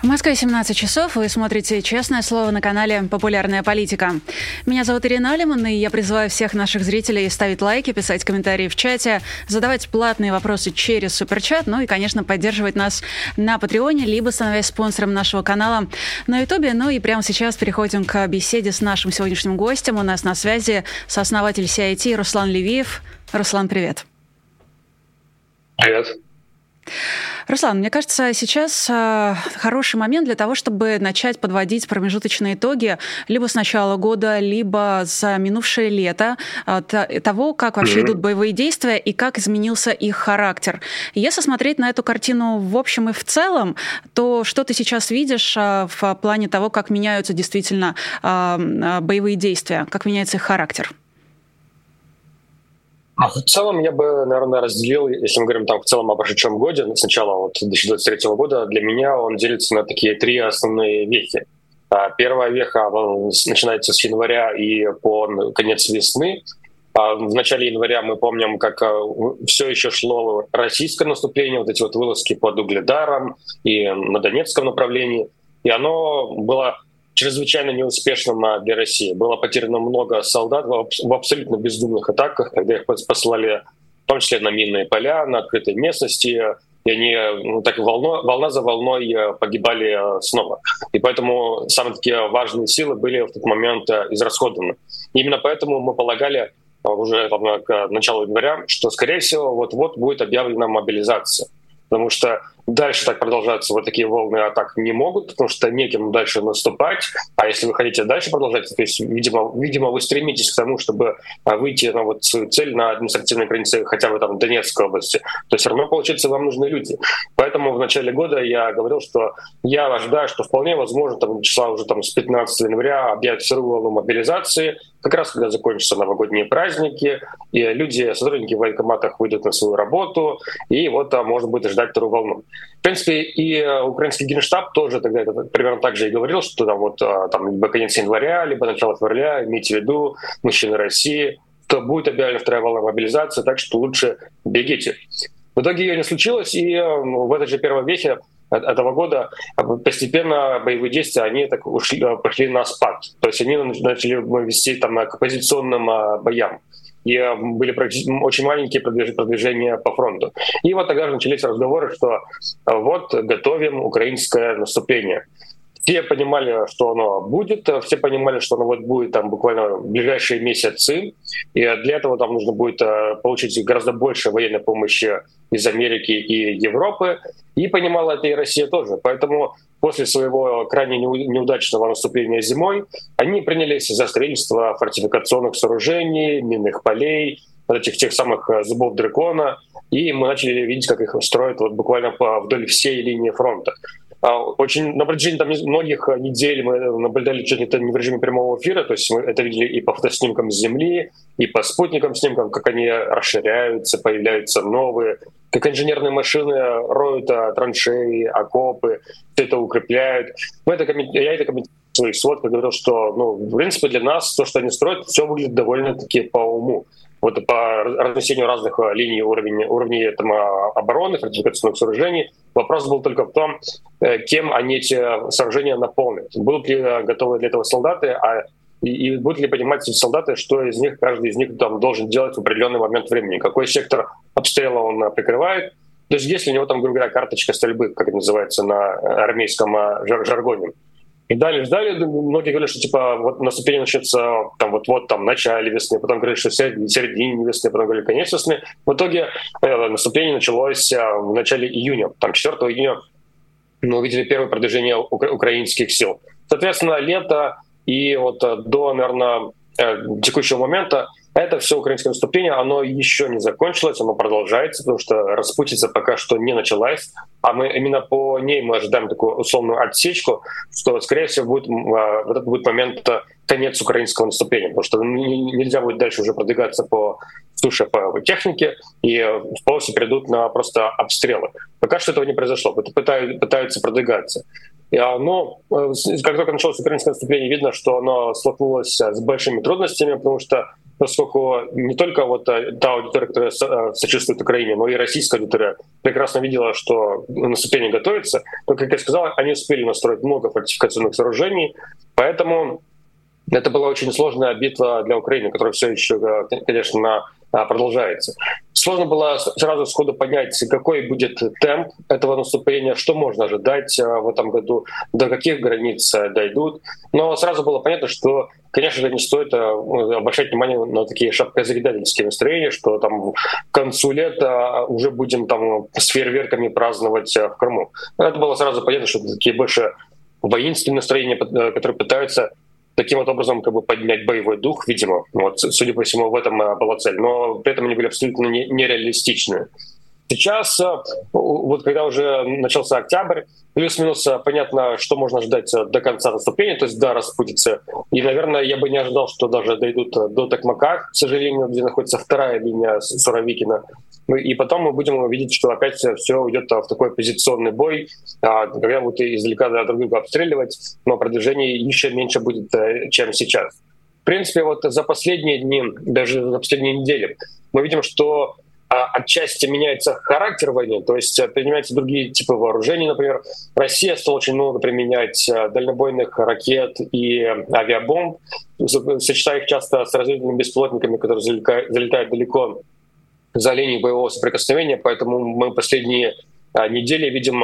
В Москве 17 часов. Вы смотрите «Честное слово» на канале «Популярная политика». Меня зовут Ирина Алиман, и я призываю всех наших зрителей ставить лайки, писать комментарии в чате, задавать платные вопросы через Суперчат, ну и, конечно, поддерживать нас на Патреоне, либо становясь спонсором нашего канала на Ютубе. Ну и прямо сейчас переходим к беседе с нашим сегодняшним гостем. У нас на связи сооснователь CIT Руслан Левиев. Руслан, привет. Привет. Руслан, мне кажется, сейчас э, хороший момент для того, чтобы начать подводить промежуточные итоги либо с начала года, либо за минувшее лето э, того, как вообще mm-hmm. идут боевые действия и как изменился их характер. Если смотреть на эту картину в общем и в целом, то что ты сейчас видишь э, в плане того, как меняются действительно боевые действия, как меняется их характер? А в целом я бы, наверное, разделил, если мы говорим там в целом о прошедшем годе, сначала вот 2023 года, для меня он делится на такие три основные вехи. А, первая веха начинается с января и по конец весны. А, в начале января мы помним, как все еще шло российское наступление, вот эти вот вылазки под Угледаром и на Донецком направлении. И оно было чрезвычайно неуспешным для России. Было потеряно много солдат в абсолютно бездумных атаках, когда их послали в том числе на минные поля, на открытой местности, и они ну, так волно, волна за волной э, погибали э, снова. И поэтому самые такие важные силы были в тот момент э, израсходованы. И именно поэтому мы полагали уже там, к началу января, что, скорее всего, вот-вот будет объявлена мобилизация. Потому что дальше так продолжаться вот такие волны атак не могут, потому что неким дальше наступать. А если вы хотите дальше продолжать, то есть, видимо, видимо вы стремитесь к тому, чтобы а, выйти на вот свою цель на административной границе хотя бы там Донецкой области, то все равно, получается, вам нужны люди. Поэтому в начале года я говорил, что я ожидаю, что вполне возможно там числа уже там с 15 января объявят волну мобилизации, как раз когда закончатся новогодние праздники, и люди, сотрудники в военкоматах выйдут на свою работу, и вот там может быть ждать вторую волну. В принципе, и э, украинский генштаб тоже тогда это примерно так же и говорил, что там вот э, там либо конец января, либо начало февраля, имейте в виду, мужчины России, то будет объявлена вторая волна мобилизации, так что лучше бегите. В итоге ее не случилось, и э, в этой же первой вехе этого года постепенно боевые действия они так ушли, пошли на спад. То есть они начали вести там к позиционным боям и э, были очень маленькие продвижения по фронту. И вот тогда же начались разговоры, что э, вот готовим украинское наступление. Все понимали, что оно будет, э, все понимали, что оно вот будет там буквально в ближайшие месяцы, и для этого там нужно будет получить гораздо больше военной помощи из Америки и Европы, и понимала это и Россия тоже. Поэтому после своего крайне неудачного наступления зимой они принялись за строительство фортификационных сооружений, минных полей, вот этих тех самых э, зубов дракона, и мы начали видеть, как их строят вот буквально вдоль всей линии фронта. А, очень на протяжении там, многих недель мы наблюдали чуть ли не в режиме прямого эфира, то есть мы это видели и по фотоснимкам с Земли, и по спутникам снимкам, как они расширяются, появляются новые, как инженерные машины роют а, траншеи, окопы, все это укрепляют. Мы это, я это комментирую в своих сводках, говорил, что, ну, в принципе, для нас то, что они строят, все выглядит довольно-таки по уму. Вот по разнесению разных а, линий уровней, уровней там, а, обороны, фортификационных сооружений. Вопрос был только в том, э, кем они эти сооружения наполнят. Будут ли готовы для этого солдаты, а и, и будут ли понимать эти солдаты, что из них, каждый из них там должен делать в определенный момент времени, какой сектор обстрела он э, прикрывает. То есть если у него там, грубо говоря, карточка стрельбы, как это называется на армейском э, жар жаргоне, и далее ждали, многие говорят, что типа вот наступление начнется там вот-вот там начале весны, потом говорят, что в середине весны, потом говорили конец весны. В итоге э, наступление началось э, в начале июня, там 4 июня мы увидели первое продвижение укра- украинских сил. Соответственно, лето и вот э, до, наверное, э, текущего момента это все украинское наступление, оно еще не закончилось, оно продолжается, потому что распутица пока что не началась, а мы именно по ней мы ожидаем такую условную отсечку, что, скорее всего, будет, а, вот это будет момент э, конец украинского наступления, потому что нельзя будет дальше уже продвигаться по суше по технике, и в полосе перейдут на просто обстрелы. Пока что этого не произошло, пытаются продвигаться. Но как только началось украинское наступление, видно, что оно столкнулось с большими трудностями, потому что поскольку не только вот та аудитория, которая сочувствует Украине, но и российская аудитория прекрасно видела, что наступление готовится, то, как я сказал, они успели настроить много фортификационных сооружений, поэтому это была очень сложная битва для Украины, которая все еще, конечно, продолжается. Сложно было сразу сходу понять, какой будет темп этого наступления, что можно ожидать а, в этом году, до каких границ а, дойдут. Но сразу было понятно, что, конечно же, не стоит а, обращать внимание на такие шапкозагидательские настроения, что там к концу лета уже будем там с фейерверками праздновать в Крыму. Это было сразу понятно, что такие больше воинственные настроения, которые пытаются таким вот образом как бы поднять боевой дух, видимо. Вот, судя по всему, в этом э, была цель. Но при этом они были абсолютно нереалистичны. Сейчас, э, вот когда уже начался октябрь, плюс-минус э, понятно, что можно ждать до конца наступления, то есть до распутицы. И, наверное, я бы не ожидал, что даже дойдут до Токмака, к сожалению, где находится вторая линия Суровикина. Ну и потом мы будем видеть, что опять все уйдет в такой позиционный бой, когда будут издалека друг друга обстреливать, но продвижение еще меньше будет, э, чем сейчас. В принципе, вот за последние дни, даже за последние недели, мы видим, что отчасти меняется характер войны, то есть э, применяются другие типы вооружений. Например, Россия стала очень много применять э, дальнобойных ракет и авиабомб, сочетая их часто с разведывательными беспилотниками, которые залетают далеко за линией боевого соприкосновения, поэтому мы последние а, недели видим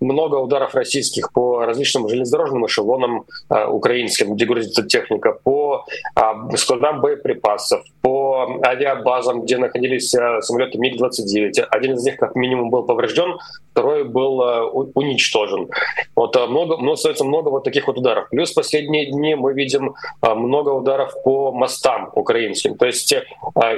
много ударов российских по различным железнодорожным эшелонам э, украинским, где грузится техника, по э, складам боеприпасов, по авиабазам, где находились э, самолеты МиГ-29. Один из них как минимум был поврежден, второй был э, уничтожен. Вот э, много, много, остается много вот таких вот ударов. Плюс последние дни мы видим э, много ударов по мостам украинским. То есть,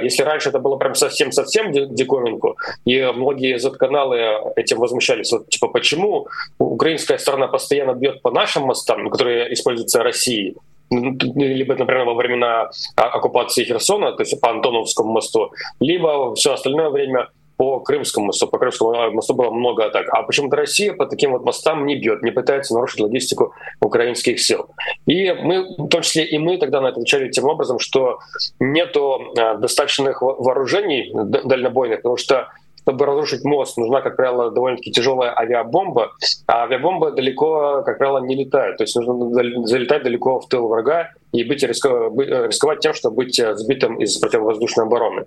если раньше это было прям совсем-совсем диковинку, и многие Z-каналы этим возмущались, вот типа почему украинская сторона постоянно бьет по нашим мостам, которые используются Россией, либо, например, во времена оккупации Херсона, то есть по Антоновскому мосту, либо все остальное время по Крымскому мосту. По Крымскому мосту было много атак. А почему-то Россия по таким вот мостам не бьет, не пытается нарушить логистику украинских сил. И мы, в том числе и мы тогда на это отвечали тем образом, что нету достаточных вооружений дальнобойных, потому что чтобы разрушить мост, нужна, как правило, довольно-таки тяжелая авиабомба, а авиабомба далеко, как правило, не летает. То есть нужно залетать далеко в тыл врага и быть, рисковать тем, чтобы быть сбитым из противовоздушной обороны.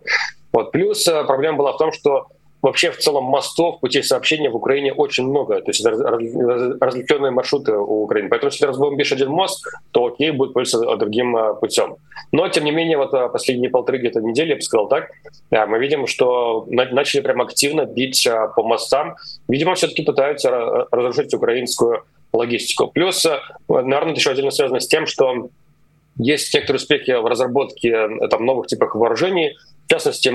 Вот. Плюс э, проблема была в том, что Вообще в целом мостов, путей сообщения в Украине очень много. То есть это различенные маршруты у Украины. Поэтому если разбомбишь один мост, то окей, будет пользоваться другим э, путем. Но, тем не менее, вот э, последние полторы где-то недели, я бы сказал так, мы видим, что начали прям активно бить по мостам. Видимо, все-таки пытаются разрушить украинскую логистику. Плюс, наверное, это еще отдельно связано с тем, что есть некоторые успехи в разработке там, новых типов вооружений, в частности,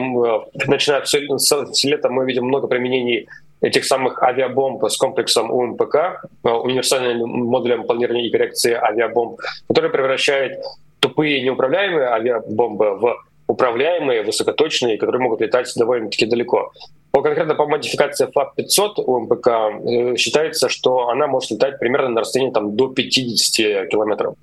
начиная с лета мы видим много применений этих самых авиабомб с комплексом УМПК, э, универсальным модулем планирования и коррекции авиабомб, который превращает тупые неуправляемые авиабомбы в управляемые, высокоточные, которые могут летать довольно-таки далеко. По конкретно по модификации ФАП-500 у МПК э, считается, что она может летать примерно на расстоянии там, до 50 километров.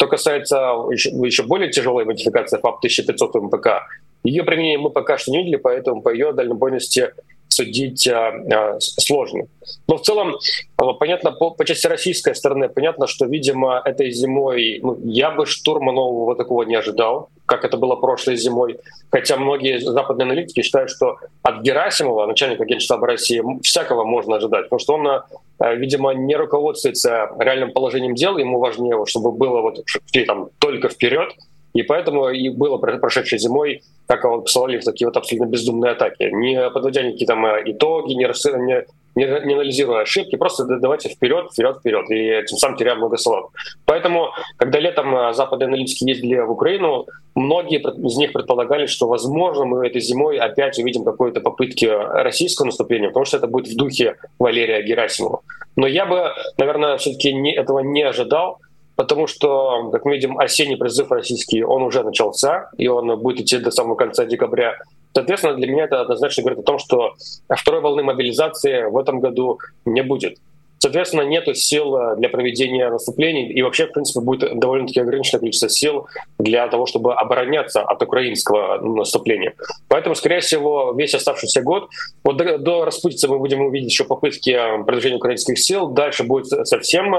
Что касается еще, еще более тяжелой модификации ФАП-1500 у МПК, ее применение мы пока что не видели, поэтому по ее дальнобойности судить а, а, сложно. Но в целом, а, понятно, по, по части российской стороны, понятно, что, видимо, этой зимой ну, я бы штурма нового такого не ожидал, как это было прошлой зимой. Хотя многие западные аналитики считают, что от Герасимова, начальника Генштаба России, всякого можно ожидать, потому что он, видимо, не руководствуется реальным положением дел, ему важнее, чтобы было вот там только вперед, и поэтому и было прошедшей зимой, как его посылали в такие вот абсолютно бездумные атаки, не подводя никакие там э, итоги, не, не, не, не анализируя ошибки, просто давайте вперед, вперед, вперед, и тем самым теряя много солод. Поэтому, когда летом э, западные аналитики ездили в Украину, многие из них предполагали, что, возможно, мы этой зимой опять увидим какие-то попытки российского наступления, потому что это будет в духе Валерия Герасимова. Но я бы, наверное, все-таки этого не ожидал, потому что, как мы видим, осенний призыв российский, он уже начался, и он будет идти до самого конца декабря. Соответственно, для меня это однозначно говорит о том, что второй волны мобилизации в этом году не будет. Соответственно, нет сил для проведения наступлений, и вообще, в принципе, будет довольно-таки ограниченное количество сил для того, чтобы обороняться от украинского наступления. Поэтому, скорее всего, весь оставшийся год, вот до, до распутицы мы будем увидеть еще попытки продвижения украинских сил, дальше будет совсем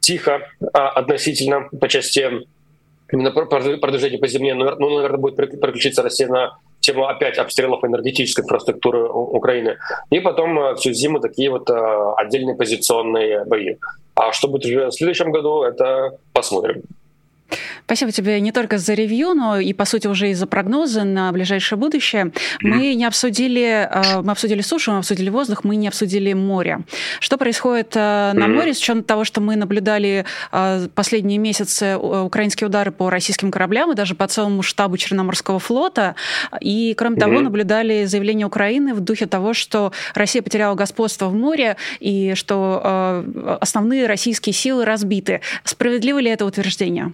тихо относительно по части именно продвижения по земле. Ну, наверное, будет переключиться Россия на тему опять обстрелов энергетической инфраструктуры Украины. И потом э, всю зиму такие вот э, отдельные позиционные бои. А что будет уже в следующем году, это посмотрим. Спасибо тебе не только за ревью, но и, по сути, уже и за прогнозы на ближайшее будущее. Мы не обсудили, э, мы обсудили сушу, мы обсудили воздух, мы не обсудили море. Что происходит э, на море, с учетом того, что мы наблюдали э, последние месяцы украинские удары по российским кораблям и даже по целому штабу Черноморского флота, и, кроме того, наблюдали заявление Украины в духе того, что Россия потеряла господство в море и что основные российские силы разбиты. Справедливо ли это утверждение?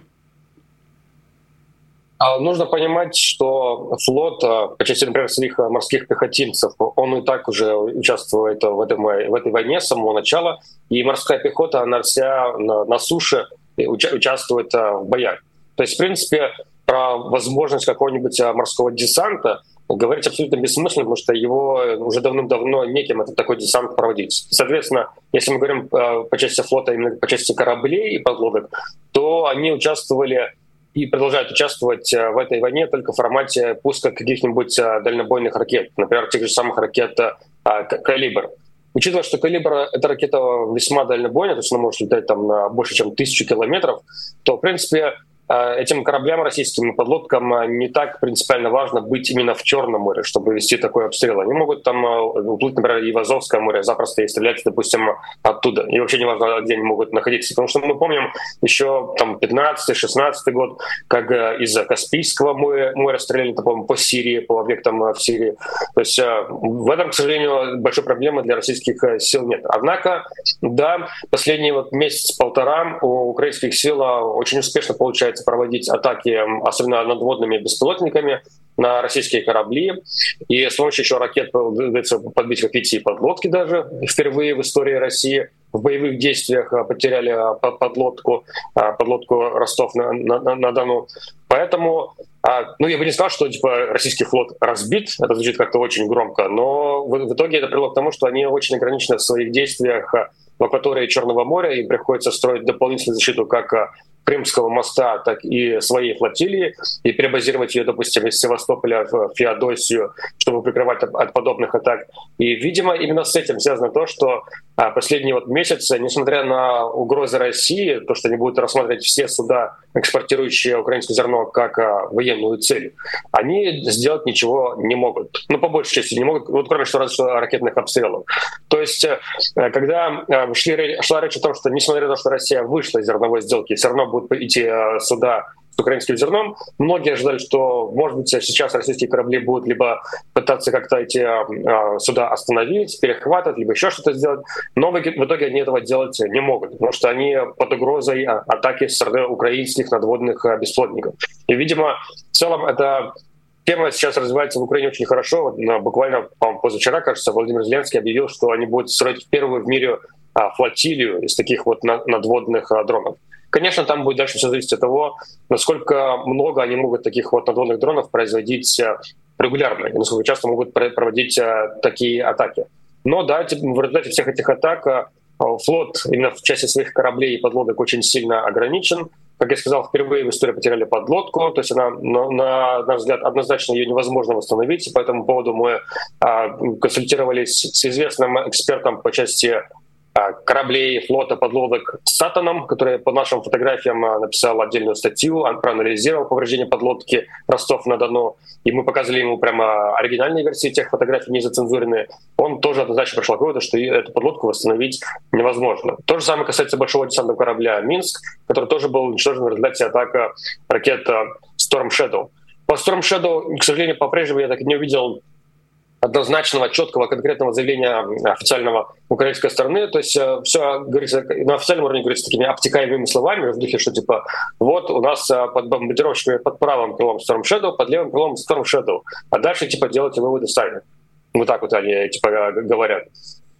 А нужно понимать, что флот, а, по части, например, своих а, морских пехотинцев, он и так уже участвует в, этом, в этой войне с самого начала, и морская пехота, она вся на, на суше участвует в боях. То есть, в принципе, про возможность какого-нибудь морского десанта говорить абсолютно бессмысленно, потому что его уже давным-давно неким этот такой десант проводить. Соответственно, если мы говорим по части флота, именно по части кораблей и подлодок, то они участвовали и продолжают участвовать э, в этой войне только в формате пуска каких-нибудь э, дальнобойных ракет, например, тех же самых ракет э, «Калибр». Учитывая, что «Калибр» — это ракета весьма дальнобойная, то есть она может летать там на больше, чем тысячу километров, то, в принципе, а, этим кораблям российским подлодкам а, не так принципиально важно быть именно в Черном море, чтобы вести такой обстрел. Они могут там а, уплыть, например, и в Азовское море запросто и стрелять, допустим, оттуда. И вообще не важно, где они могут находиться. Потому что мы помним еще там 15-16 год, как из Каспийского моря, моря стреляли, по по Сирии, по объектам в Сирии. То есть в этом, к сожалению, большой проблемы для российских сил нет. Однако, да, последний вот месяц-полтора у украинских сил очень успешно получается пытается проводить атаки, особенно надводными беспилотниками, на российские корабли. И с помощью еще ракет удается подбить как пяти подлодки даже. Впервые в истории России в боевых действиях а, потеряли а, подлодку, а, подлодку Ростов-на-Дону. Поэтому, ну, я бы не сказал, что типа российский флот разбит, это звучит как-то очень громко, но в итоге это привело к тому, что они очень ограничены в своих действиях в акватории Черного моря, и приходится строить дополнительную защиту как Крымского моста, так и своей флотилии и перебазировать ее, допустим, из Севастополя в Феодосию, чтобы прикрывать от подобных атак. И, видимо, именно с этим связано то, что последние вот месяцы, несмотря на угрозы России, то, что они будут рассматривать все суда, экспортирующие украинское зерно, как а, военную цель, они сделать ничего не могут. Ну, по большей части не могут, вот кроме что, что ракетных обстрелов. То есть, э, когда э, шли, шла речь о том, что несмотря на то, что Россия вышла из зерновой сделки, все равно будут идти э, суда с украинским зерном. Многие ожидали, что, может быть, сейчас российские корабли будут либо пытаться как-то эти э, суда остановить, перехватывать, либо еще что-то сделать. Но в итоге они этого делать не могут, потому что они под угрозой атаки со стороны украинских надводных бесплотников. И, видимо, в целом это Тема сейчас развивается в Украине очень хорошо. Вот, буквально позавчера, кажется, Владимир Зеленский объявил, что они будут строить первую в мире а, флотилию из таких вот надводных а, дронов. Конечно, там будет дальше все зависеть от того, насколько много они могут таких вот надводных дронов производить а, регулярно, и насколько часто могут проводить такие атаки. Но да, в результате всех этих атак флот именно в части своих кораблей и подлодок очень сильно ограничен. Как я сказал, впервые в истории потеряли подлодку, то есть она, на, на наш взгляд, однозначно ее невозможно восстановить. По этому поводу мы а, консультировались с известным экспертом по части кораблей, флота, подлодок Сатаном, который по нашим фотографиям а, написал отдельную статью, он проанализировал повреждение подлодки Ростов-на-Дону, и мы показали ему прямо оригинальные версии тех фотографий, не зацензуренные. Он тоже однозначно пришел к выводу, что эту подлодку восстановить невозможно. То же самое касается большого десантного корабля «Минск», который тоже был уничтожен в результате атаки ракет Storm Shadow. По Storm Shadow, к сожалению, по-прежнему я так и не увидел однозначного, четкого, конкретного заявления официального украинской стороны. То есть э, все говорится на официальном уровне говорится такими обтекаемыми словами в духе, что типа вот у нас э, под бомбардировщиками под правым крылом Storm Shadow, под левым крылом Storm Shadow. А дальше типа делайте выводы сами. Вот так вот они типа говорят.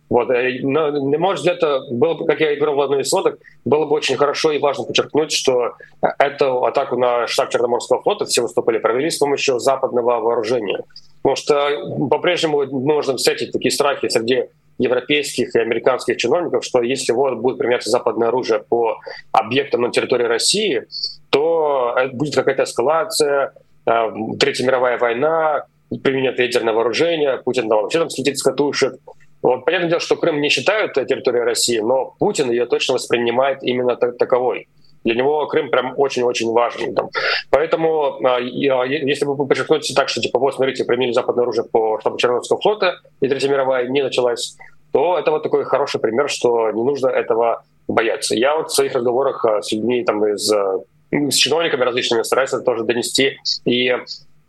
Вот, но, на мой взгляд, это было бы, как я и говорил в одной из сводок, было бы очень хорошо и важно подчеркнуть, что эту атаку на штаб Черноморского флота все выступали провели с помощью западного вооружения. Потому что по-прежнему можем встретить такие страхи среди европейских и американских чиновников, что если вот будет применяться западное оружие по объектам на территории России, то будет какая-то эскалация, э, Третья мировая война, применение ядерное вооружение, Путин там, вообще там слетит с катушек. Вот, понятное дело, что Крым не считают территорией России, но Путин ее точно воспринимает именно таковой. Для него Крым прям очень-очень важен. Там. Поэтому, а, если вы подчеркнете так, что типа вот, смотрите, применили западное оружие по штабу Черноморского флота, и Третья мировая не началась, то это вот такой хороший пример, что не нужно этого бояться. Я вот в своих разговорах а, с людьми там, из, а, с чиновниками различными стараюсь это тоже донести и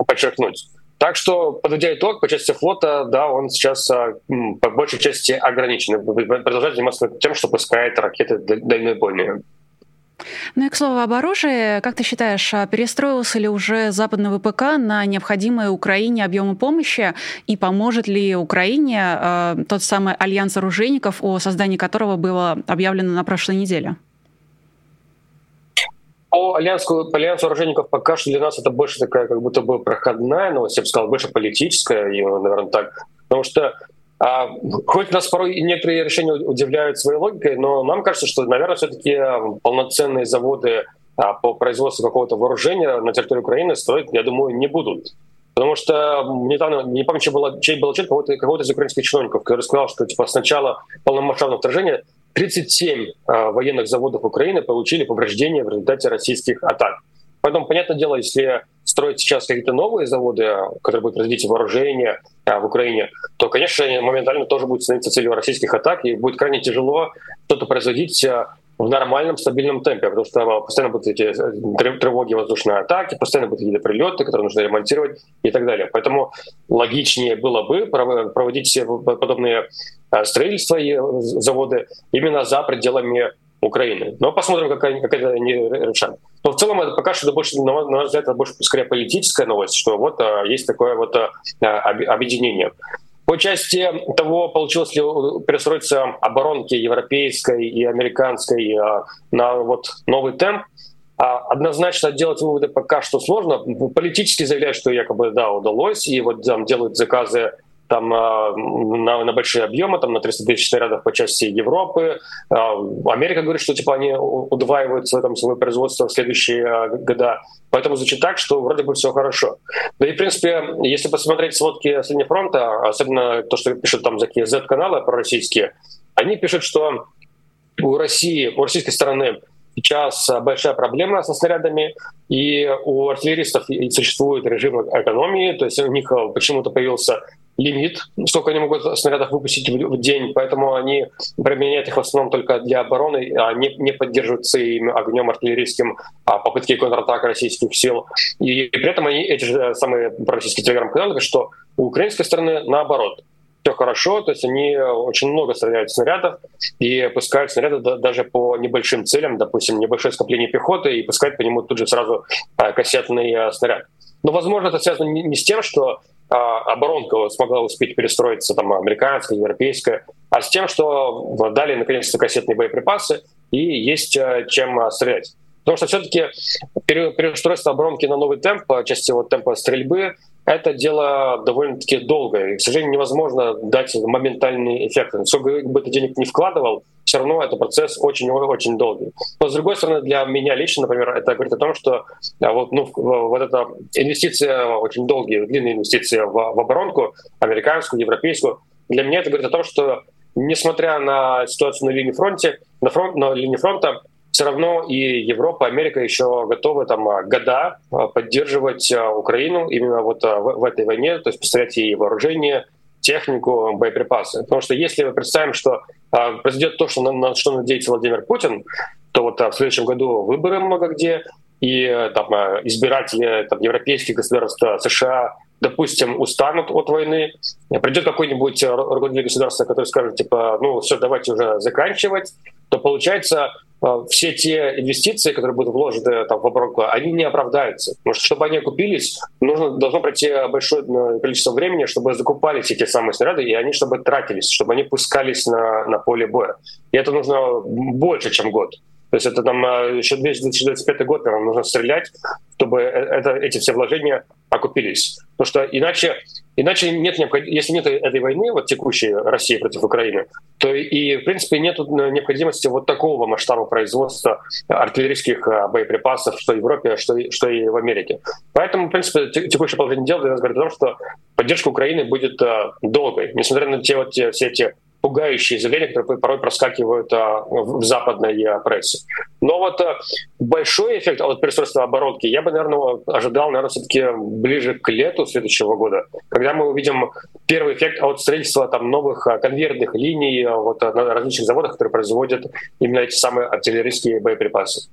подчеркнуть. Так что, подводя итог, по части флота, да, он сейчас по большей части ограничен. Продолжает заниматься тем, что пускает ракеты дальнобойные. Ну и к слову об оружии, как ты считаешь, а перестроился ли уже западный ВПК на необходимые Украине объемы помощи и поможет ли Украине э, тот самый альянс оружейников, о создании которого было объявлено на прошлой неделе? По альянсу, по альянсу оружейников пока что для нас это больше такая как будто бы проходная новость, я бы сказал, больше политическая, наверное, так. Потому что а, хоть нас порой некоторые решения удивляют своей логикой, но нам кажется, что, наверное, все-таки полноценные заводы а, по производству какого-то вооружения на территории Украины строить, я думаю, не будут. Потому что недавно, не помню, чей был, чей был отчет кого-то, кого из украинских чиновников, который сказал, что типа, с начала полномасштабного вторжения 37 э, военных заводов Украины получили повреждения в результате российских атак. Поэтому, понятное дело, если строить сейчас какие-то новые заводы, которые будут производить вооружение а, в Украине, то, конечно, моментально тоже будут становиться целью российских атак, и будет крайне тяжело что-то производить а, в нормальном, стабильном темпе, потому что постоянно будут эти э, тревоги воздушные атаки, постоянно будут какие-то прилеты, которые нужно ремонтировать и так далее. Поэтому логичнее было бы проводить все подобные а, строительства и э, заводы именно за пределами Украины. Но посмотрим, как как это они решат. Но в целом это пока что больше, на мой взгляд, это больше скорее политическая новость, что вот а, есть такое вот а, объединение. По части того, получилось ли перестроиться оборонки европейской и американской а, на вот новый темп, а, однозначно делать выводы пока что сложно. Политически заявляют, что якобы да, удалось, и вот там делают заказы там а, на, на большие объемы, там на 300 тысяч снарядов по части Европы. А, Америка говорит, что типа они удваивают там, свое производство в следующие а, года. Поэтому звучит так, что вроде бы все хорошо. Да и, в принципе, если посмотреть сводки с линии фронта, особенно то, что пишут там такие Z-каналы пророссийские, они пишут, что у России, у российской стороны сейчас большая проблема со снарядами, и у артиллеристов существует режим экономии, то есть у них почему-то появился лимит, сколько они могут снарядов выпустить в день, поэтому они применяют их в основном только для обороны, а не, не поддерживают своим огнем артиллерийским а, попытки контратак российских сил. И при этом они, эти же самые российские телеграм-каналы говорят, что у украинской стороны наоборот все хорошо, то есть они очень много стреляют снарядов и пускают снаряды даже по небольшим целям, допустим, небольшое скопление пехоты, и пускают по нему тут же сразу а, кассетный снаряд. Но, возможно, это связано не с тем, что оборонка смогла успеть перестроиться, там, американская, европейская, а с тем, что дали наконец-то кассетные боеприпасы и есть а, чем а, стрелять. Потому что все-таки переустройство оборонки на новый темп, части вот темпа стрельбы, это дело довольно-таки долгое. И, к сожалению, невозможно дать моментальный эффект. Сколько бы ты денег не вкладывал, все равно это процесс очень-очень долгий. Но, с другой стороны, для меня лично, например, это говорит о том, что а, вот, ну, вот эта инвестиция, очень долгие, длинные инвестиции в, в оборонку, американскую, европейскую, для меня это говорит о том, что несмотря на ситуацию на линии фронте, на, фронт, на линии фронта, все равно и Европа, Америка еще готовы там а, года а, поддерживать а, Украину именно вот в этой войне, то есть поставлять ей вооружение, технику, боеприпасы. Потому что если мы представим, что произойдет то, что на, что надеется Владимир Путин, то вот в следующем году выборы много где, и там избиратели там, европейских государств США допустим, устанут от войны, придет какой-нибудь руководитель государства, который скажет, типа, ну все, давайте уже заканчивать, то получается э, все те инвестиции, которые будут вложены там, в оборонку, они не оправдаются. Потому что, чтобы они окупились, нужно, должно пройти большое э, количество времени, чтобы закупались эти самые снаряды, и они чтобы тратились, чтобы они пускались на, на поле боя. И это нужно больше, чем год. То есть это там еще 2025 год, нам нужно стрелять, чтобы это, эти все вложения окупились. Потому что иначе, иначе нет если нет этой войны, вот текущей России против Украины, то и, в принципе, нет необходимости вот такого масштаба производства артиллерийских а, боеприпасов, что в Европе, что, что и в Америке. Поэтому, в принципе, текущее положение дел для нас говорит о том, что поддержка Украины будет а, долгой, несмотря на те вот все эти пугающие заявления, которые порой проскакивают а, в западной а, прессе. Но вот а, большой эффект от перестройства оборотки я бы, наверное, ожидал, наверное, все-таки ближе к лету следующего года, когда мы увидим первый эффект от строительства там новых конвейерных линий вот, на различных заводах, которые производят именно эти самые артиллерийские боеприпасы.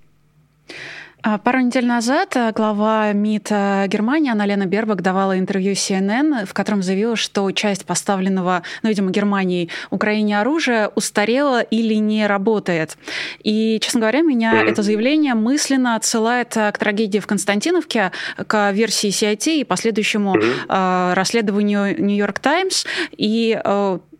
А, пару недель назад э, глава МИД э, Германии Анна-Лена Бербак давала интервью CNN, в котором заявила, что часть поставленного, ну, видимо, Германией Украине оружия устарела или не работает. И, честно говоря, меня mm-hmm. это заявление мысленно отсылает э, к трагедии в Константиновке, к версии CIT и последующему mm-hmm. расследованию Нью-Йорк Таймс. И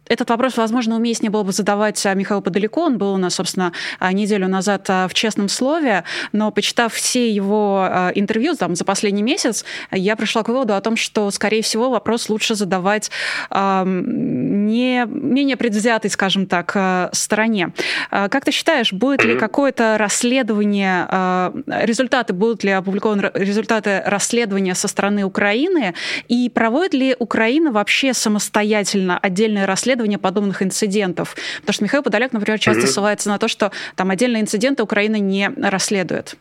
этот вопрос, возможно, уместнее было бы задавать а, Михаилу Подалико. Он был у нас, собственно, а, неделю назад а, в «Честном слове», но почитав все его интервью там, за последний месяц, я пришла к выводу о том, что, скорее всего, вопрос лучше задавать не менее предвзятой, скажем так, стороне. Как ты считаешь, будет ли какое-то расследование, результаты, будут ли опубликованы результаты расследования со стороны Украины, и проводит ли Украина вообще самостоятельно отдельное расследование расследования подобных инцидентов. Потому что Михаил Подоляк, например, часто mm-hmm. ссылается на то, что там отдельные инциденты Украина не расследует.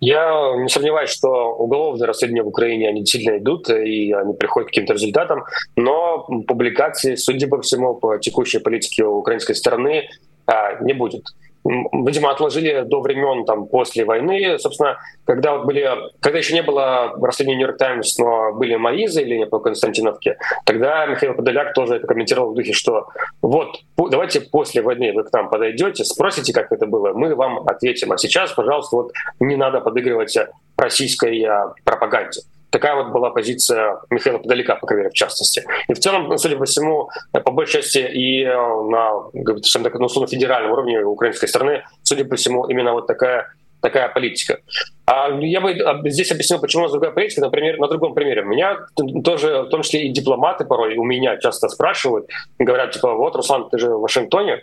Я не сомневаюсь, что уголовные расследования в Украине, они действительно идут, и они приходят к каким-то результатам, но публикации, судя по всему, по текущей политике украинской стороны а, не будет видимо, отложили до времен там, после войны. Собственно, когда вот были, когда еще не было расследования Нью-Йорк Таймс, но были мои заявления по Константиновке, тогда Михаил Подоляк тоже это комментировал в духе, что вот давайте после войны вы к нам подойдете, спросите, как это было, мы вам ответим. А сейчас, пожалуйста, вот не надо подыгрывать российской а, пропаганде. Такая вот была позиция Михаила Подалека, по крайней мере, в частности. И в целом, судя по всему, по большей части и э, на, скажем так, на условно федеральном уровне украинской страны, судя по всему, именно вот такая такая политика. А я бы здесь объяснил, почему у нас другая политика, например, на другом примере. Меня тоже, в том числе и дипломаты порой у меня часто спрашивают, говорят, типа, вот, Руслан, ты же в Вашингтоне,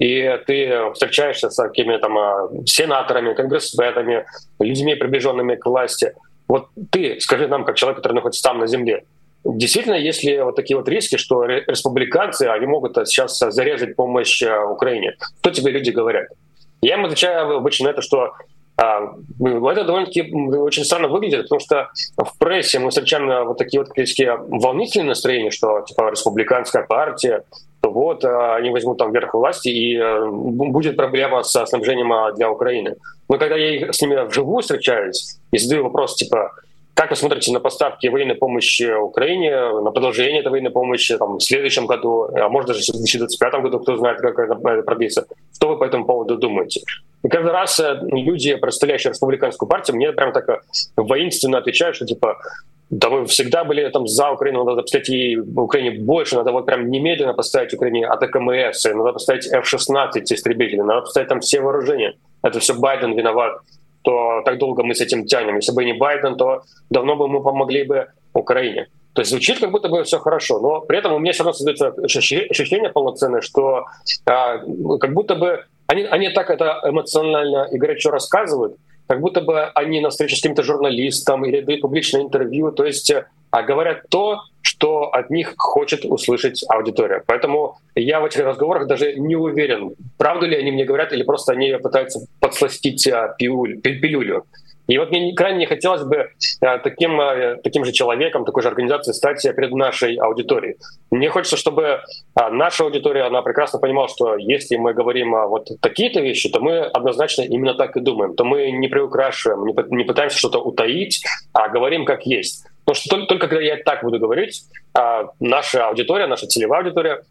и ты встречаешься с какими-то там а, сенаторами, конгрессменами, людьми, приближенными к власти – вот ты скажи нам, как человек, который находится там на земле, действительно, если вот такие вот риски, что республиканцы, они могут сейчас зарезать помощь э, Украине, что тебе люди говорят? Я им отвечаю обычно это, что а, ну, это довольно-таки очень странно выглядит, потому что в прессе мы встречаем вот такие вот критические волнительные настроения, что типа республиканская партия, то вот они возьмут там верх власти и э, будет проблема со снабжением для Украины. Но когда я с ними вживую встречаюсь и задаю вопрос типа как вы смотрите на поставки военной помощи Украине, на продолжение этой военной помощи там, в следующем году, а может даже в 2025 году, кто знает, как это продлится? Что вы по этому поводу думаете? И каждый раз э, люди, представляющие республиканскую партию, мне прям так воинственно отвечают, что типа да мы всегда были там за Украину, надо поставить ей Украине больше, надо вот прям немедленно поставить Украине АТКМС, надо поставить F-16 истребители, надо поставить там все вооружения. Это все Байден виноват что так долго мы с этим тянем. Если бы не Байден, то давно бы мы помогли бы Украине. То есть звучит как будто бы все хорошо, но при этом у меня все равно создается ощущение полноценное, что а, как будто бы они, они так это эмоционально и горячо рассказывают, как будто бы они на встрече с каким-то журналистом или дают публичное интервью, то есть а говорят то, что от них хочет услышать аудитория. Поэтому я в этих разговорах даже не уверен, правду ли они мне говорят, или просто они пытаются подсластить а, пилюлю. пилюлю. И вот мне крайне не хотелось бы а, таким, а, таким же человеком, такой же организацией стать перед нашей аудиторией. Мне хочется, чтобы наша аудитория, она прекрасно понимала, что если мы говорим вот такие-то вещи, то мы однозначно именно так и думаем, то мы не приукрашиваем, не пытаемся что-то утаить, а говорим как есть. Потому что только, только когда я так буду говорить, а, наша аудитория, наша целевая аудитория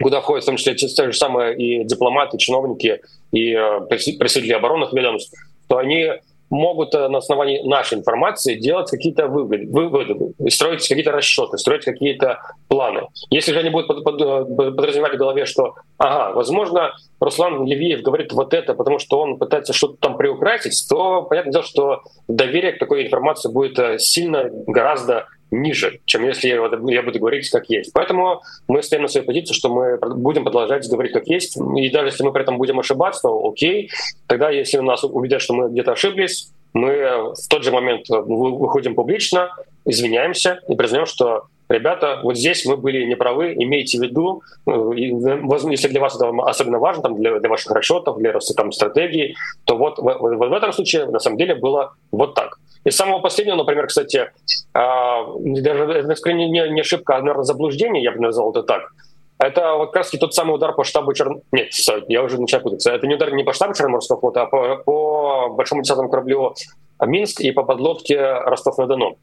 куда входят в том числе те, те же самые и дипломаты, чиновники, и представители оборонных ведомств, то они могут э, на основании нашей информации делать какие-то выводы, строить какие-то расчеты, строить какие-то планы. Если же они будут под, под, э, подразумевать в голове, что, ага, возможно, Руслан Левиев говорит вот это, потому что он пытается что-то там приукрасить, то понятное дело, что доверие к такой информации будет э, сильно гораздо ниже, чем если я буду говорить как есть. Поэтому мы стоим на своей позиции, что мы будем продолжать говорить как есть. И даже если мы при этом будем ошибаться, окей. Тогда, если нас убедят, что мы где-то ошиблись, мы в тот же момент выходим публично, извиняемся и признаем, что ребята, вот здесь мы были неправы, имейте в виду, э, если для вас это особенно важно, там, для, для ваших расчетов, для роста там, стратегии, то вот в, в, в этом случае на самом деле было вот так. И самого последнего, например, кстати, а, даже это не, не ошибка, а, наверное, заблуждение, я бы назвал это так. Это вот как раз тот самый удар по штабу Черн... Нет, я уже начинаю путаться. Это не удар не по штабу Черноморского флота, а по, по большому десятому кораблю Минск и по подлодке Ростов-на-Дону.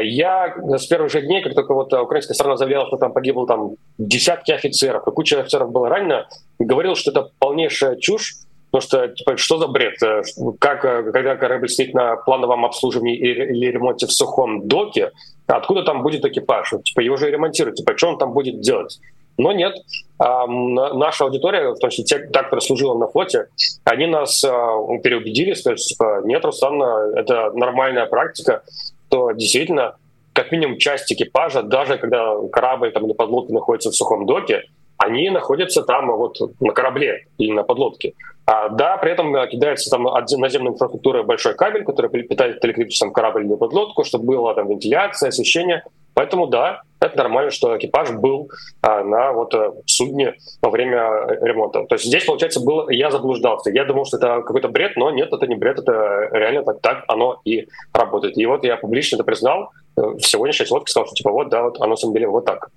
Я с первых же дней, как только вот украинская сторона заявляла, что там погибло там десятки офицеров, и куча офицеров было ранено, говорил, что это полнейшая чушь, Потому что, типа, что за бред? Э, как, э, когда корабль стоит на плановом обслуживании или ремонте в сухом доке, откуда там будет экипаж? Типа, его же ремонтируют. Типа, что он там будет делать? Но нет, наша аудитория, в том числе те, та, которая служила на флоте, они нас а, переубедили, сказать, типа, нет, Руслан, это нормальная практика, то действительно как минимум часть экипажа, даже когда корабль там, или подлодка находится в сухом доке, они находятся там вот на корабле или на подлодке. А, да, при этом э, кидается там от наземной инфраструктуры большой кабель, который питает электричеством корабль или подлодку, чтобы была там вентиляция, освещение. Поэтому да, это нормально, что экипаж был а, на вот э, судне во время э, ремонта. То есть здесь, получается, был, я заблуждался. Я думал, что это какой-то бред, но нет, это не бред, это реально так, так оно и работает. И вот я публично это признал в сегодняшней сводке, сказал, что типа вот, да, вот оно самом деле вот так.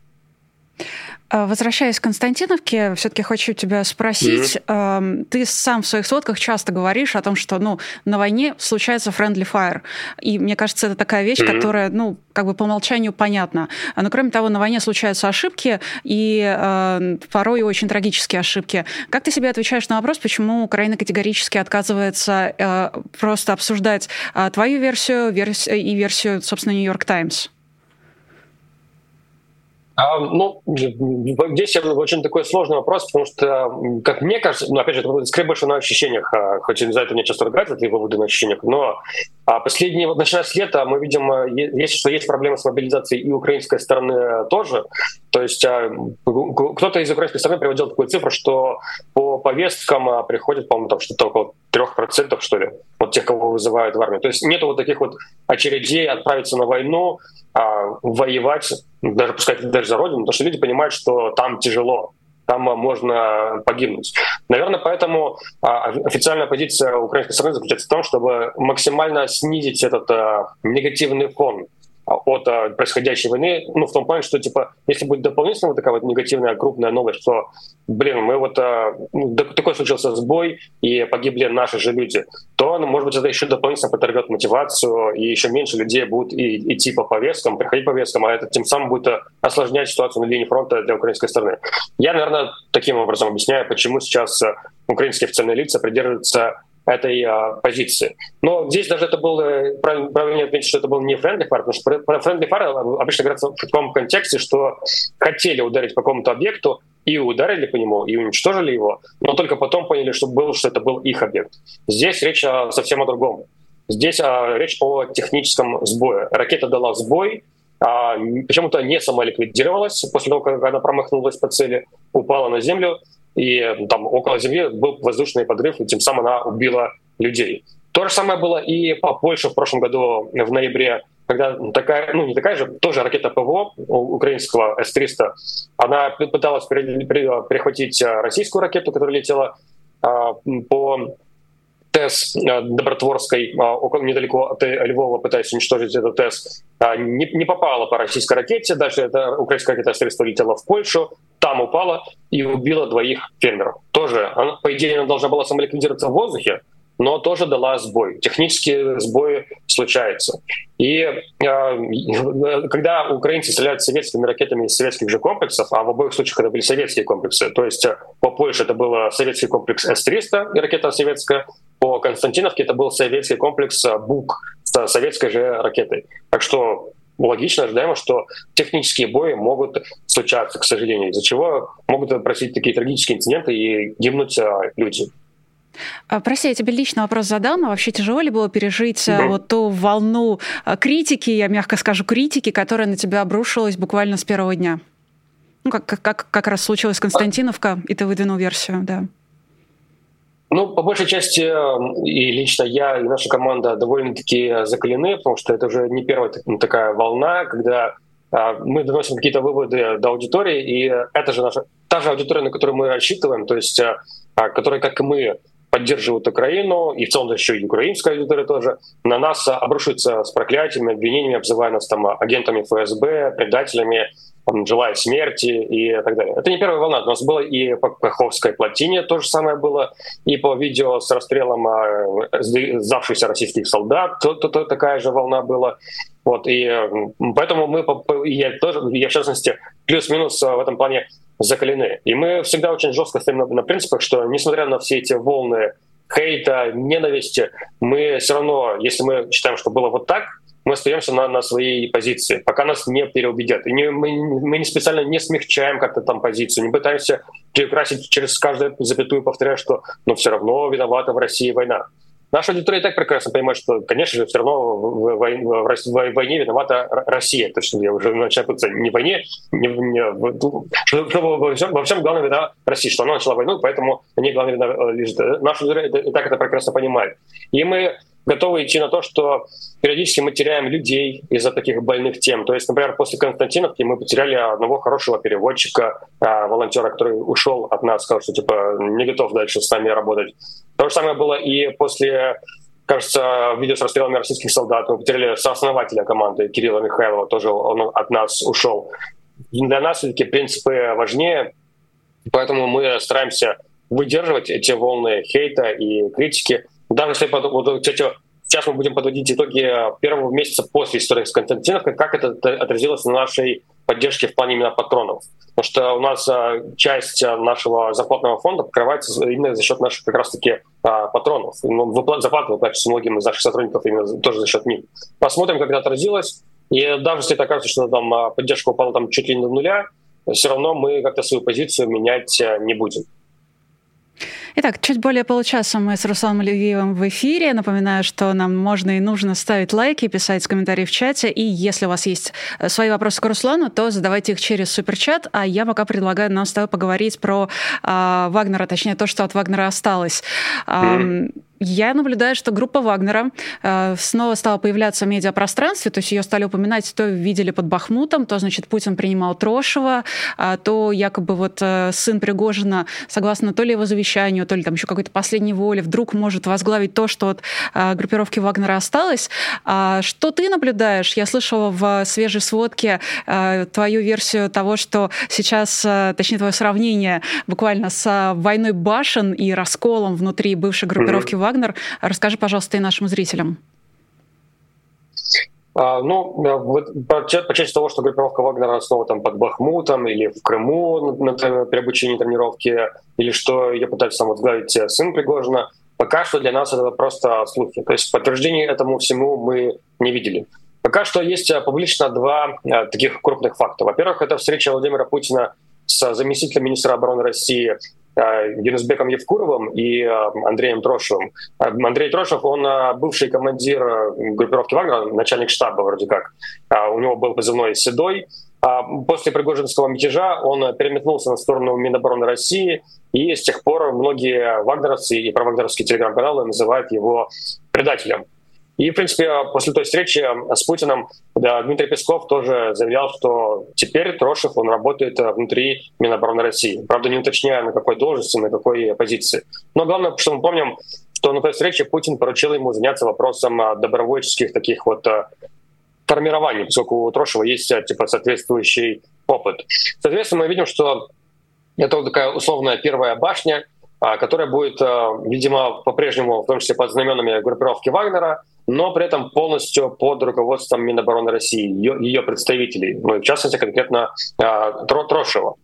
А, возвращаясь к Константиновке, все-таки хочу тебя спросить. Mm-hmm. Ты сам в своих сводках часто говоришь о том, что ну, на войне случается friendly fire. И мне кажется, это такая вещь, mm-hmm. которая, ну, как бы по умолчанию понятна. Но кроме того, на войне случаются ошибки, и э, порой очень трагические ошибки. Как ты себе отвечаешь на вопрос, почему Украина категорически отказывается э, просто обсуждать э, твою версию верс- и версию, собственно, Нью-Йорк Таймс? А, ну, здесь очень такой сложный вопрос, потому что, как мне кажется, ну, опять же, это скорее больше на ощущениях, а, хоть за это мне часто ругаются, эти выводы на ощущениях, но а последние, вот начиная с лета, мы видим, есть, что есть проблемы с мобилизацией и украинской стороны тоже. То есть кто-то из украинской стороны приводил такую цифру, что по повесткам приходит, по-моему, там что-то около 3% что ли, вот тех, кого вызывают в армию. То есть нет вот таких вот очередей отправиться на войну, воевать даже пускай даже за родину, потому что люди понимают, что там тяжело, там можно погибнуть. Наверное, поэтому а, официальная позиция украинской страны заключается в том, чтобы максимально снизить этот а, негативный фон от а, происходящей войны, ну, в том плане, что, типа, если будет дополнительно вот такая вот негативная крупная новость, что, блин, мы вот, а, ну, такой случился сбой, и погибли наши же люди, то, ну, может быть, это еще дополнительно подорвет мотивацию, и еще меньше людей будут и, идти по повесткам, приходить по повесткам, а это тем самым будет осложнять ситуацию на линии фронта для украинской стороны. Я, наверное, таким образом объясняю, почему сейчас украинские официальные лица придерживаются этой а, позиции. Но здесь даже это было, правильно, отметить, что это был не friendly fire, потому что про friendly fire обычно говорится в таком контексте, что хотели ударить по какому-то объекту, и ударили по нему, и уничтожили его, но только потом поняли, что, был, что это был их объект. Здесь речь о, совсем о другом. Здесь а, речь о техническом сбое. Ракета дала сбой, а, почему-то не самоликвидировалась после того, как она промахнулась по цели, упала на землю, и там около Земли был воздушный подрыв, и тем самым она убила людей. То же самое было и по Польше в прошлом году в ноябре, когда такая, ну не такая же, тоже ракета ПВО украинского С-300, она пыталась перехватить российскую ракету, которая летела а, по ТЭС Добротворской, а, около недалеко от Львова, пытаясь уничтожить этот ТЭС, а, не, не попала по российской ракете. Дальше эта украинская ракета средство летела в Польшу, там упала и убила двоих фермеров. Тоже, она, по идее, она должна была самоликвидироваться в воздухе, но тоже дала сбой. Технические сбои случаются. И э, когда украинцы стреляют советскими ракетами из советских же комплексов, а в обоих случаях это были советские комплексы, то есть э, по Польше это был советский комплекс С-300 и ракета советская, по Константиновке это был советский комплекс э, БУК с советской же ракетой. Так что логично ожидаемо, что технические бои могут случаться, к сожалению, из-за чего могут просить такие трагические инциденты и гибнуть люди. А, прости, я тебе лично вопрос задам, а вообще тяжело ли было пережить да. вот ту волну а, критики, я мягко скажу, критики, которая на тебя обрушилась буквально с первого дня? Ну, как, как, как раз случилось Константиновка, и ты выдвинул версию, да. Ну, по большей части и лично я, и наша команда довольно-таки закалены, потому что это уже не первая такая волна, когда мы доносим какие-то выводы до аудитории, и это же наша та же аудитория, на которую мы рассчитываем, то есть которая, как и мы, поддерживают Украину, и в целом еще и украинская аудитория тоже, на нас обрушивается с проклятиями, обвинениями, обзывая нас там агентами ФСБ, предателями, там, желая смерти и так далее. Это не первая волна. У нас было и по Каховской плотине то же самое было, и по видео с расстрелом а, сдавшихся российских солдат то, то, то такая же волна была. Вот, и поэтому мы, я тоже, я в частности, плюс-минус в этом плане закалены. И мы всегда очень жестко стоим на, на принципах, что несмотря на все эти волны хейта, ненависти, мы все равно, если мы считаем, что было вот так, мы остаемся на, на своей позиции, пока нас не переубедят. И не, мы, мы не специально не смягчаем как-то там позицию, не пытаемся перекрасить через каждую запятую, повторяя, что но все равно виновата в России война. Наша аудитория и так прекрасно понимает, что, конечно же, все равно в, войне, в войне виновата Россия. То есть я уже путаться не в войне, не, не, что, что во, всем, во всем главная вина России, что она начала войну, поэтому они главная вина э, лежит. Наша аудитория и так это прекрасно понимает. И мы готовы идти на то, что периодически мы теряем людей из-за таких больных тем. То есть, например, после Константиновки мы потеряли одного хорошего переводчика, а, волонтера, который ушел от нас, сказал, что типа не готов дальше с нами работать. То же самое было и после кажется, видео с расстрелами российских солдат. Мы потеряли сооснователя команды Кирилла Михайлова, тоже он от нас ушел. Для нас все-таки принципы важнее, поэтому мы стараемся выдерживать эти волны хейта и критики, даже если, вот, сейчас мы будем подводить итоги первого месяца после истории с Константиновкой, как это отразилось на нашей поддержке в плане именно патронов. Потому что у нас а, часть а, нашего зарплатного фонда покрывается именно за счет наших как раз-таки патронов. Зарплаты выплачиваются многим из наших сотрудников именно тоже за счет них. Посмотрим, как это отразилось. И даже если это окажется, что там поддержка упала там чуть ли не до нуля, все равно мы как-то свою позицию менять не будем. Итак, чуть более получаса мы с Русланом Алиевым в эфире. Напоминаю, что нам можно и нужно ставить лайки, писать комментарии в чате. И если у вас есть э, свои вопросы к Руслану, то задавайте их через суперчат. А я пока предлагаю нам с тобой поговорить про э, Вагнера, точнее то, что от Вагнера осталось. Mm-hmm. Я наблюдаю, что группа Вагнера э, снова стала появляться в медиапространстве, то есть ее стали упоминать, то видели под Бахмутом, то, значит, Путин принимал Трошева, э, то якобы вот э, сын Пригожина, согласно то ли его завещанию, то ли там еще какой-то последней воле, вдруг может возглавить то, что от э, группировки Вагнера осталось. А что ты наблюдаешь? Я слышала в свежей сводке э, твою версию того, что сейчас, э, точнее, твое сравнение буквально с войной башен и расколом внутри бывшей группировки mm-hmm. Вагнер. Расскажи, пожалуйста, и нашим зрителям. А, ну, э, вот по, части того, что группировка Вагнера снова там под Бахмутом или в Крыму на, на, при обучении тренировки, или что ее пытается там возглавить э, сын Пригожина, пока что для нас это просто слухи. То есть подтверждений этому всему мы не видели. Пока что есть э, публично два таких крупных факта. Во-первых, это встреча Владимира Путина с заместителем министра обороны России Юнусбеком Евкуровым и Андреем Трошевым. Андрей Трошев, он бывший командир группировки Вагнера, начальник штаба вроде как. У него был позывной «Седой». После Пригожинского мятежа он переметнулся на сторону Минобороны России, и с тех пор многие вагнеровцы и провагнеровские телеграм-каналы называют его предателем. И, в принципе, после той встречи с Путиным да, Дмитрий Песков тоже заявлял, что теперь Трошев, он работает внутри Минобороны России. Правда, не уточняя, на какой должности, на какой позиции. Но главное, что мы помним, что на той встрече Путин поручил ему заняться вопросом добровольческих таких вот э, формирований, поскольку у Трошева есть э, типа соответствующий опыт. Соответственно, мы видим, что это вот такая условная первая башня, которая будет, видимо, по-прежнему, в том числе под знаменами группировки Вагнера, но при этом полностью под руководством Минобороны России, ее, ее представителей, ну, в частности, конкретно Трошева.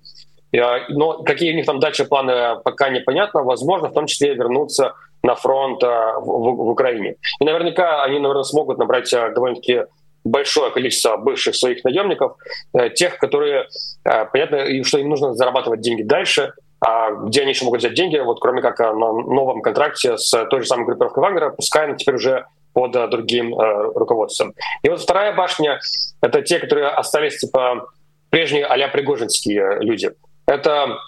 Но какие у них там дальше планы, пока непонятно. Возможно, в том числе вернуться на фронт в, в Украине. И наверняка они, наверное, смогут набрать довольно-таки большое количество бывших своих наемников, э, тех, которые, э, понятно, что им нужно зарабатывать деньги дальше, а где они еще могут взять деньги, вот кроме как на новом контракте с той же самой группировкой Вагнера, пускай она теперь уже под э, другим руководством. И вот вторая башня — это те, которые остались типа прежние а-ля пригожинские люди. Это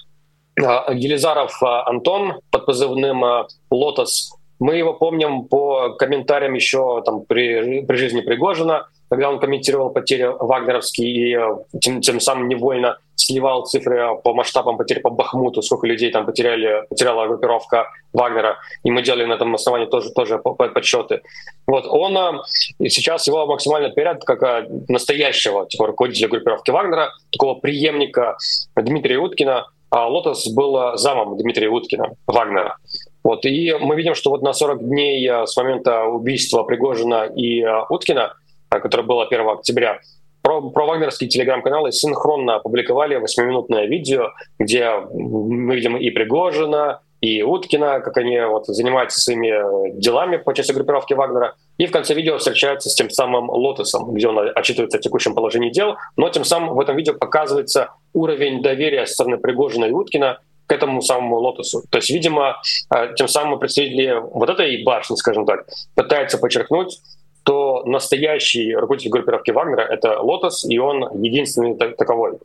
Елизаров Антон под позывным «Лотос». Мы его помним по комментариям еще там, при, при жизни Пригожина — когда он комментировал потери вагнеровские и э, тем, тем самым невольно сливал цифры по масштабам потерь по Бахмуту, сколько людей там потеряли, потеряла группировка Вагнера, и мы делали на этом основании тоже, тоже подсчеты. Вот он э, сейчас его максимально перед как э, настоящего типа, руководителя группировки Вагнера, такого преемника Дмитрия Уткина, а Лотос был замом Дмитрия Уткина, Вагнера. Вот, и мы видим, что вот на 40 дней с момента убийства Пригожина и Уткина которое было 1 октября, про, про вагнерские телеграм-каналы синхронно опубликовали восьмиминутное видео, где мы видим и Пригожина, и Уткина, как они вот занимаются своими делами по части группировки Вагнера. И в конце видео встречается с тем самым Лотосом, где он отчитывается о текущем положении дел. Но тем самым в этом видео показывается уровень доверия со стороны Пригожина и Уткина к этому самому Лотосу. То есть, видимо, э, тем самым представители вот этой башни, скажем так, пытаются подчеркнуть, то настоящий руководитель группировки Вагнера — это Лотос, и он единственный таковой.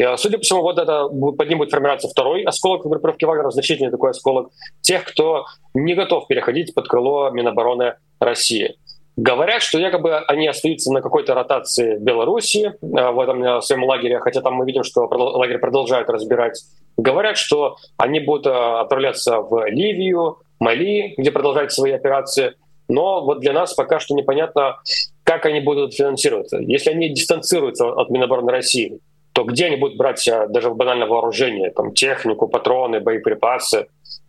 А, судя по всему, вот это под ним будет формироваться второй осколок группировки Вагнера, значительный такой осколок тех, кто не готов переходить под крыло Минобороны России. Говорят, что якобы они остаются на какой-то ротации в Беларуси, а, в этом в своем лагере, хотя там мы видим, что лагерь продолжают разбирать. Говорят, что они будут а, отправляться в Ливию, Мали, где продолжают свои операции. Но вот для нас пока что непонятно, как они будут финансироваться. Если они дистанцируются от Минобороны России, то где они будут брать а, даже банально вооружение, там, технику, патроны, боеприпасы?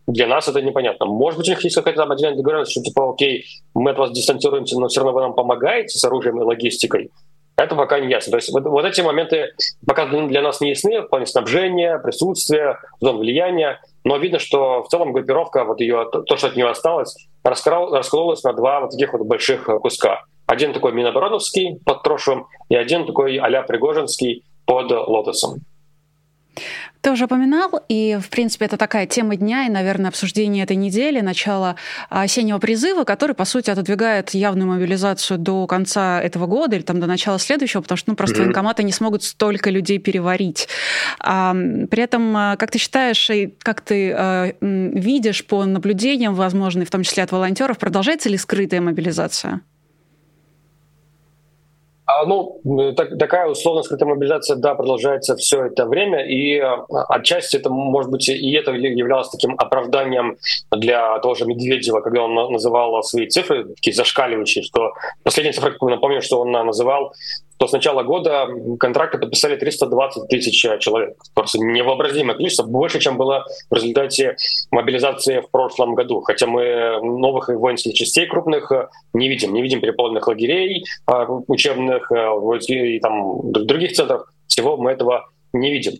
Для нас это непонятно. Может быть, у них есть какая-то там отдельная договоренность, что типа, окей, мы от вас дистанцируемся, но все равно вы нам помогаете с оружием и логистикой. Это пока не ясно. То есть вот, вот эти моменты пока для нас не ясны в плане снабжения, присутствия, зон влияния. Но видно, что в целом группировка, вот ее, то, что от нее осталось, раскололась на два вот таких вот больших э, куска. Один такой Минобороновский под Трошевым и один такой а-ля Пригожинский под Лотосом. Ты уже упоминал, и, в принципе, это такая тема дня и, наверное, обсуждение этой недели, начало осеннего призыва, который, по сути, отодвигает явную мобилизацию до конца этого года или там до начала следующего, потому что ну, просто mm-hmm. военкоматы не смогут столько людей переварить. А, при этом, а, как ты считаешь, и как ты а, видишь по наблюдениям, возможно, в том числе от волонтеров, продолжается ли скрытая мобилизация? А, ну, так, такая условно скрытая мобилизация, да, продолжается все это время, и а, отчасти это, может быть, и это являлось таким оправданием для того же Медведева, когда он называл свои цифры, такие зашкаливающие, что последняя цифра, напомним, что он называл то с начала года контракты подписали 320 тысяч человек. Просто невообразимое количество, больше, чем было в результате мобилизации в прошлом году. Хотя мы новых воинских частей крупных не видим. Не видим переполненных лагерей а, учебных э, и там, других центров. Всего мы этого не видим.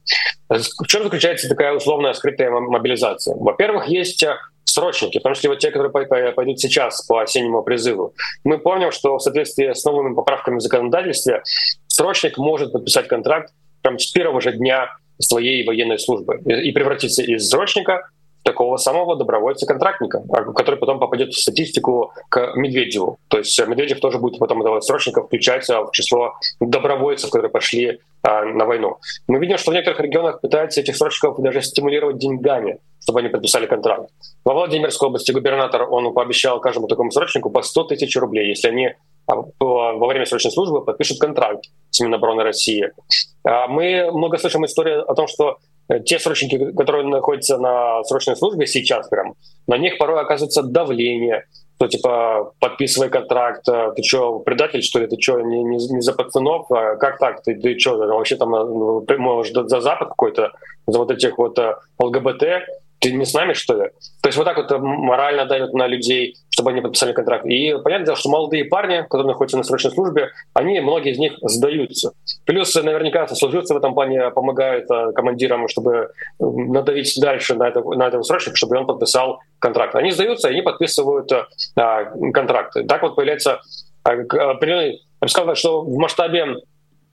В чем заключается такая условная скрытая мобилизация? Во-первых, есть срочники, в том числе вот те, которые пойдут сейчас по осеннему призыву. Мы помним, что в соответствии с новыми поправками в законодательстве срочник может подписать контракт прямо с первого же дня своей военной службы и превратиться из срочника такого самого добровольца-контрактника, а, который потом попадет в статистику к Медведеву. То есть Медведев тоже будет потом этого срочника включать в число добровольцев, которые пошли а, на войну. Мы видим, что в некоторых регионах пытаются этих срочников даже стимулировать деньгами, чтобы они подписали контракт. Во Владимирской области губернатор, он пообещал каждому такому срочнику по 100 тысяч рублей, если они а, во время срочной службы подпишут контракт с Минобороны России. Мы много слышим истории о том, что Э, те срочники, которые находятся на срочной службе сейчас прям, на них порой оказывается давление, что типа подписывай контракт, э, ты что, предатель, что ли, ты что, не, не, не за пацанов, а как так, ты, ты что, вообще там, э, может, за Запад какой-то, за вот этих вот ЛГБТ, ты не с нами, что ли? То есть вот так вот морально давят на людей, чтобы они подписали контракт. И понятно, что молодые парни, которые находятся на срочной службе, они, многие из них сдаются. Плюс наверняка сослуживцы в этом плане помогают э, командирам, чтобы надавить дальше на, это, на этого срочника, чтобы он подписал контракт. Они сдаются, и они подписывают а, контракты. Так вот появляется определенный, я бы сказал, что в масштабе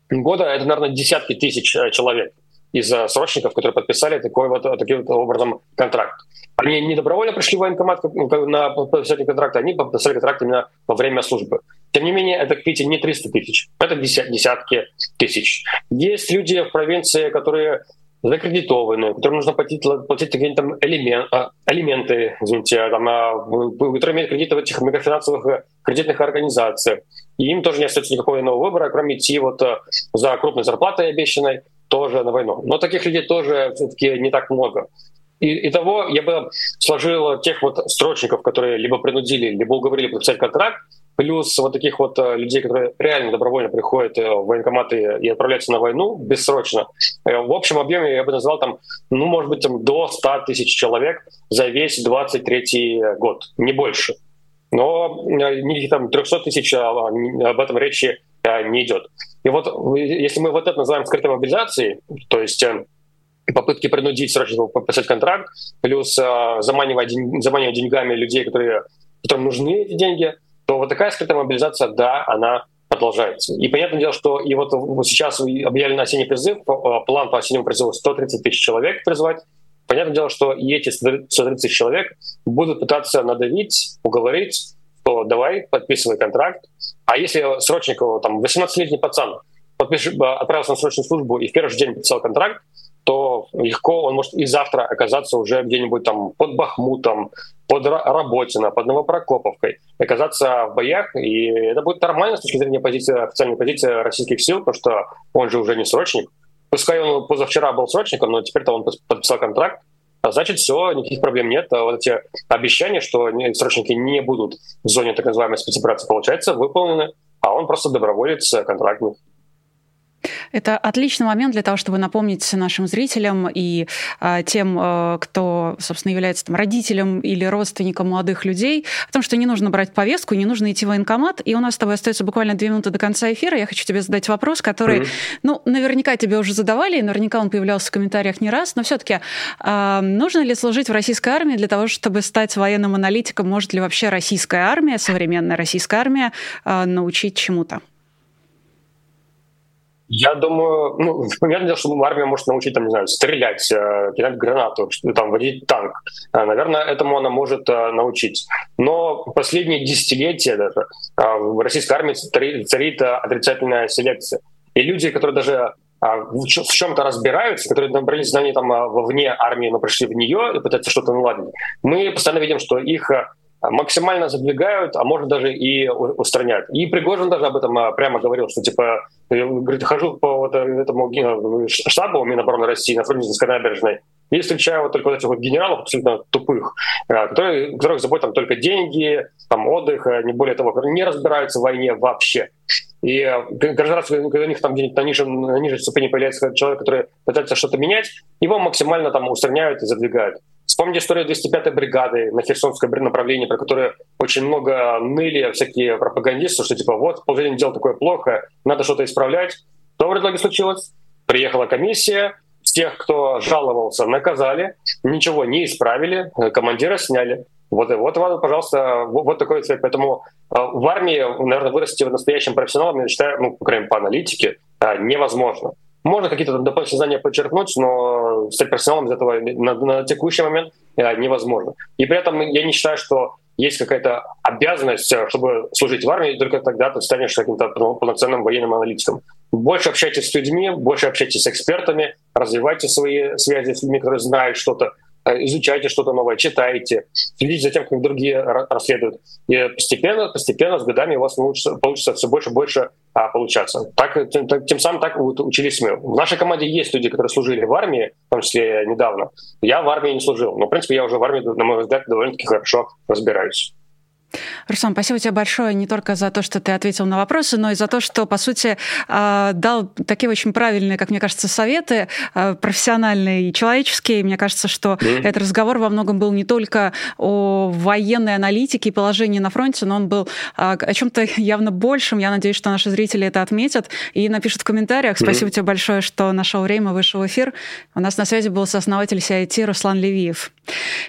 года это, наверное, десятки тысяч человек из срочников, которые подписали такой вот, таким вот образом контракт. Они не добровольно пришли в военкомат на подписание контракта, они подписали контракт именно во время службы. Тем не менее, это, видите, не 300 тысяч, это десятки тысяч. Есть люди в провинции, которые закредитованные, которым нужно платить, платить какие-то там элемент, а, элементы, извините, там, а, которые имеют кредиты в этих микрофинансовых кредитных организациях. И им тоже не остается никакого иного выбора, кроме идти вот э, за крупной зарплатой обещанной, тоже на войну. Но таких людей тоже все-таки не так много. И, того я бы сложил тех вот срочников, которые либо принудили, либо уговорили подписать контракт, плюс вот таких вот э, людей, которые реально добровольно приходят э, в военкоматы и отправляются на войну бессрочно. Э, в общем объеме я бы назвал там, ну, может быть, там до 100 тысяч человек за весь 23 год, не больше. Но никаких там 300 тысяч а, об этом речи не идет. И вот если мы вот это называем скрытой мобилизацией, то есть э, попытки принудить срочно подписать контракт, плюс э, заманивать, заманивать деньгами людей, которые, которым нужны эти деньги, то вот такая скрытая мобилизация, да, она продолжается. И понятное дело, что и вот сейчас объявили на осенний призыв, э, план по осеннему призыву 130 тысяч человек призвать. Понятное дело, что и эти 130 тысяч человек будут пытаться надавить, уговорить то давай, подписывай контракт. А если срочнику, там, 18-летний пацан подпиш... отправился на срочную службу и в первый же день подписал контракт, то легко он может и завтра оказаться уже где-нибудь там под Бахмутом, под Работино, под Новопрокоповкой, оказаться в боях, и это будет нормально с точки зрения позиции, официальной позиции российских сил, потому что он же уже не срочник. Пускай он позавчера был срочником, но теперь-то он подписал контракт, а значит, все, никаких проблем нет. А вот эти обещания, что срочники не будут в зоне так называемой спецоперации, получается, выполнены, а он просто доброволец контрактник. Это отличный момент для того, чтобы напомнить нашим зрителям и а, тем, а, кто, собственно, является там, родителем или родственником молодых людей, о том, что не нужно брать повестку, не нужно идти в военкомат. И у нас с тобой остается буквально две минуты до конца эфира. Я хочу тебе задать вопрос, который, mm-hmm. ну, наверняка тебе уже задавали, и наверняка он появлялся в комментариях не раз, но все-таки а, нужно ли служить в российской армии для того, чтобы стать военным аналитиком? Может ли вообще российская армия, современная российская армия а, научить чему-то? Я думаю, ну, понятное дело, что армия может научить, там, не знаю, стрелять, э, кидать гранату, там, водить танк. Э, наверное, этому она может э, научить. Но последние десятилетия даже в российской армии царит отрицательная селекция. И люди, которые даже в чем-то разбираются, которые набрали знаний там вовне армии, но пришли в нее и пытаются что-то наладить, мы постоянно видим, что их максимально задвигают, а может даже и устраняют. И Пригожин даже об этом а, прямо говорил, что типа, говорит, хожу по вот этому штабу Минобороны России на Фрунзенской набережной, и встречаю вот только вот этих вот генералов абсолютно тупых, которые, которых заботят там только деньги, там отдых, не более того, не разбираются в войне вообще. И каждый раз, когда у них там где-нибудь на ниже, на ниже ступени появляется человек, который пытается что-то менять, его максимально там устраняют и задвигают. Вспомните историю 205-й бригады на Херсонское направлении, про которое очень много ныли всякие пропагандисты, что типа вот положение дел такое плохо, надо что-то исправлять. Что в итоге случилось? Приехала комиссия, тех, кто жаловался, наказали, ничего не исправили, командира сняли. Вот, вот, вот пожалуйста, вот, вот такой цвет. Поэтому э, в армии, наверное, вырасти в настоящем профессионалом, я считаю, ну, мере, по аналитике, э, невозможно. Можно какие-то дополнительные знания подчеркнуть, но стать профессионалом из этого на, на текущий момент э, невозможно. И при этом я не считаю, что есть какая-то обязанность, э, чтобы служить в армии, только тогда ты станешь каким-то полноценным военным аналитиком. Больше общайтесь с людьми, больше общайтесь с экспертами, развивайте свои связи с людьми, которые знают что-то, изучайте что-то новое, читайте, следите за тем, как другие расследуют. И постепенно, постепенно с годами у вас получится, получится все больше и больше а, получаться. Так, тем, тем самым так вот учились мы. В нашей команде есть люди, которые служили в армии, в том числе недавно. Я в армии не служил, но, в принципе, я уже в армии, на мой взгляд, довольно-таки хорошо разбираюсь. Руслан, спасибо тебе большое не только за то, что ты ответил на вопросы, но и за то, что, по сути, а, дал такие очень правильные, как мне кажется, советы, а, профессиональные и человеческие. Мне кажется, что mm-hmm. этот разговор во многом был не только о военной аналитике и положении на фронте, но он был а, о чем-то явно большем. Я надеюсь, что наши зрители это отметят и напишут в комментариях. Спасибо mm-hmm. тебе большое, что нашел время, вышел в эфир. У нас на связи был сооснователь CIT Руслан Левиев.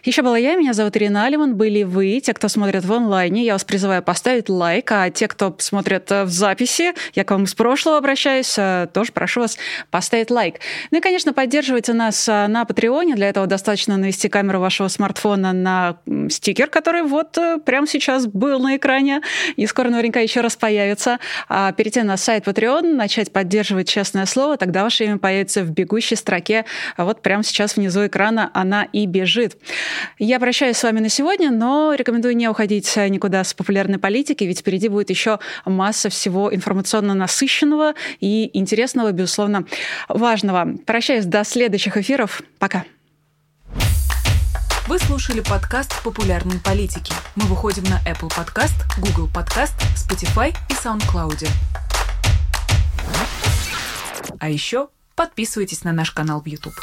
Еще была я, меня зовут Ирина Алиман, были вы, те, кто смотрит в онлайне. Я вас призываю поставить лайк, а те, кто смотрит э, в записи, я к вам из прошлого обращаюсь, э, тоже прошу вас поставить лайк. Ну и, конечно, поддерживайте нас э, на Патреоне. Для этого достаточно навести камеру вашего смартфона на стикер, который вот прямо сейчас был на экране и скоро наверняка еще раз появится. А перейти на сайт Patreon, начать поддерживать честное слово, тогда ваше имя появится в бегущей строке. А вот прямо сейчас внизу экрана она и бежит лежит. Я прощаюсь с вами на сегодня, но рекомендую не уходить никуда с популярной политики, ведь впереди будет еще масса всего информационно насыщенного и интересного, безусловно, важного. Прощаюсь до следующих эфиров. Пока. Вы слушали подкаст «Популярные политики». Мы выходим на Apple Podcast, Google Podcast, Spotify и SoundCloud. А еще подписывайтесь на наш канал в YouTube.